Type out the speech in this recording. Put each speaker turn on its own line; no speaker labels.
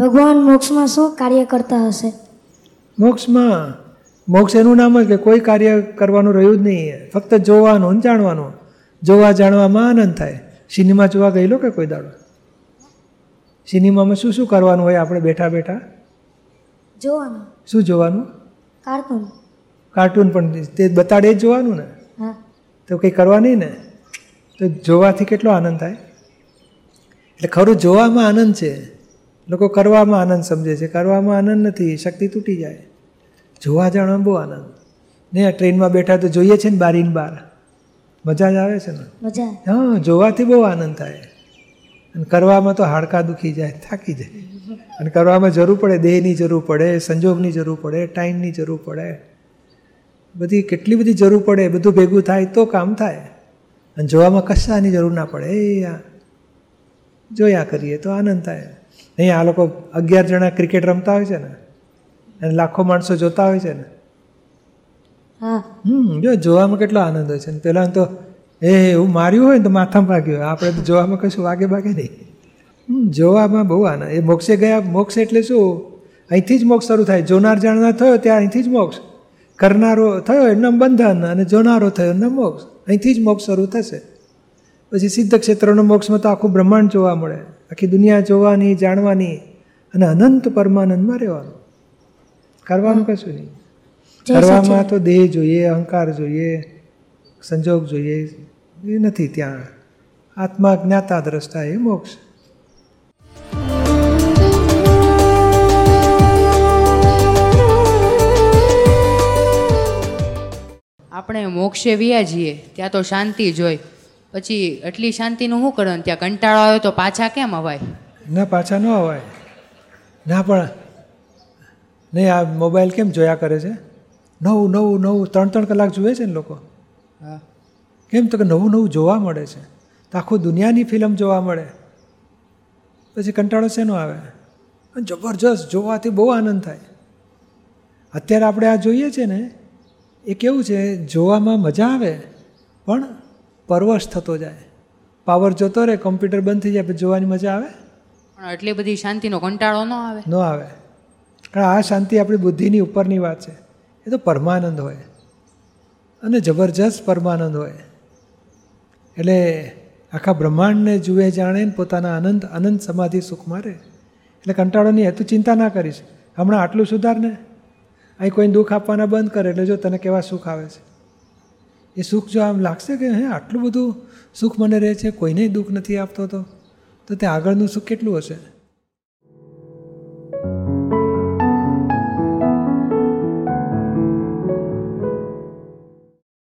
ભગવાન મોક્ષમાં શું કાર્ય કરતા હશે?
મોક્ષમાં? મોક્ષ એનું નામ જ કે કોઈ કાર્ય કરવાનું રહ્યું જ નહીં. ફક્ત જોવાનું ને જાણવાનું. જોવા જાણવામાં આનંદ થાય. સિનેમા જોવા ગયેલો કે કોઈ દાડો? સિનેમામાં શું શું કરવાનું હોય આપણે બેઠા બેઠા?
જોવાનું.
શું જોવાનું?
કાર્ટૂન.
કાર્ટૂન પણ તે બતાડે જ જોવાનું ને. તો કંઈ કરવા નહીં ને? તો જોવાથી કેટલો આનંદ થાય? એટલે ખરું જોવામાં આનંદ છે. લોકો કરવામાં આનંદ સમજે છે. કરવામાં આનંદ નથી શક્તિ તૂટી જાય. જોવા જાણવામાં બહુ આનંદ. ને આ ટ્રેનમાં બેઠા તો જોઈએ છે ને બારીની બહાર મજા જ આવે છે ને?
મજા
હા જોવાથી બહુ આનંદ થાય. અને કરવામાં તો હાડકાં દુખી જાય થાકી જાય. અને કરવામાં જરૂર પડે દેહની જરૂર પડે સંજોગની જરૂર પડે ટાઈમની જરૂર પડે. બધી કેટલી બધી જરૂર પડે બધું ભેગું થાય તો કામ થાય. અને જોવામાં કશાની જરૂર ના પડે. એ જોયા કરીએ તો આનંદ થાય. નહીં આ લોકો અગિયાર જણા ક્રિકેટ રમતા હોય છે ને અને લાખો માણસો જોતા હોય છે ને.
હા.
હમ જો જોવામાં કેટલો આનંદ હોય છે. ને પહેલાં તો એ એવું માર્યું હોય ને તો માથામાં ભાગ્યું હોય. આપણે તો જોવામાં કશું વાગે વાગે નહીં. હમ જોવામાં બહુ આનંદ. એ મોક્ષે ગયા મોક્ષ એટલે શું? અહીંથી જ મોક્ષ શરૂ થાય. જોનાર જાણનાર થયો ત્યાં અહીંથી જ મોક્ષ. કરનારો થયો એમને બંધન અને જોનારો થયો એમને મોક્ષ. અહીંથી જ મોક્ષ શરૂ થશે. પછી સિદ્ધ ક્ષેત્રનો મોક્ષમાં તો આખું બ્રહ્માંડ જોવા મળે. આખી દુનિયા જોવાની જાણવાની અને અનંત પરમાનંદમાં રહેવાનું. કરવાનું કશું નહીં. કરવામાં તો દેહ જોઈએ અહંકાર જોઈએ સંજોગ જોઈએ એ નથી ત્યાં. આત્મા જ્ઞાતા દ્રષ્ટા એ મોક્ષ.
આપણે મોક્ષે વ્યા જઈએ ત્યાં તો શાંતિ જ હોય પછી એટલી શાંતિનું શું કરો ત્યાં કંટાળો આવે તો પાછા કેમ અવાય?
ના પાછા ન અવાય. ના પણ નહીં આ મોબાઈલ કેમ જોયા કરે છે? નવું નવું નવું ત્રણ ત્રણ કલાક જુએ છે ને લોકો.
હા.
કેમ તો કે નવું નવું જોવા મળે છે. તો આખું દુનિયાની ફિલ્મ જોવા મળે. પછી કંટાળો શેનો આવે? અને જબરજસ્ત જોવાથી બહુ આનંદ થાય. અત્યારે આપણે આ જોઈએ છે ને એ કેવું છે જોવામાં મજા આવે પણ પરવશ થતો જાય. પાવર જોતો રહે કોમ્પ્યુટર બંધ થઈ જાય જોવાની મજા આવે?
પણ એટલી બધી શાંતિનો કંટાળો ન આવે.
ન આવે. કારણ આ શાંતિ આપણી બુદ્ધિની ઉપરની વાત છે. એ તો પરમાનંદ હોય. અને જબરજસ્ત પરમાનંદ હોય. એટલે આખા બ્રહ્માંડને જુએ જાણે ને પોતાના આનંદ અનંત સમાધિ સુખમાં રહે. એટલે કંટાળોની હેતુ ચિંતા ના કરીશ. હમણાં આટલું સુધારને? અહીં કોઈને દુઃખ આપવાના બંધ કરે એટલે જો તને કેવા સુખ આવે છે? એ સુખ જો આમ લાગશે કે હે, આટલું બધું સુખ મને રહે છે, કોઈને દુઃખ નથી આપતો તો? તો આગળનું સુખ કેટલું હશે?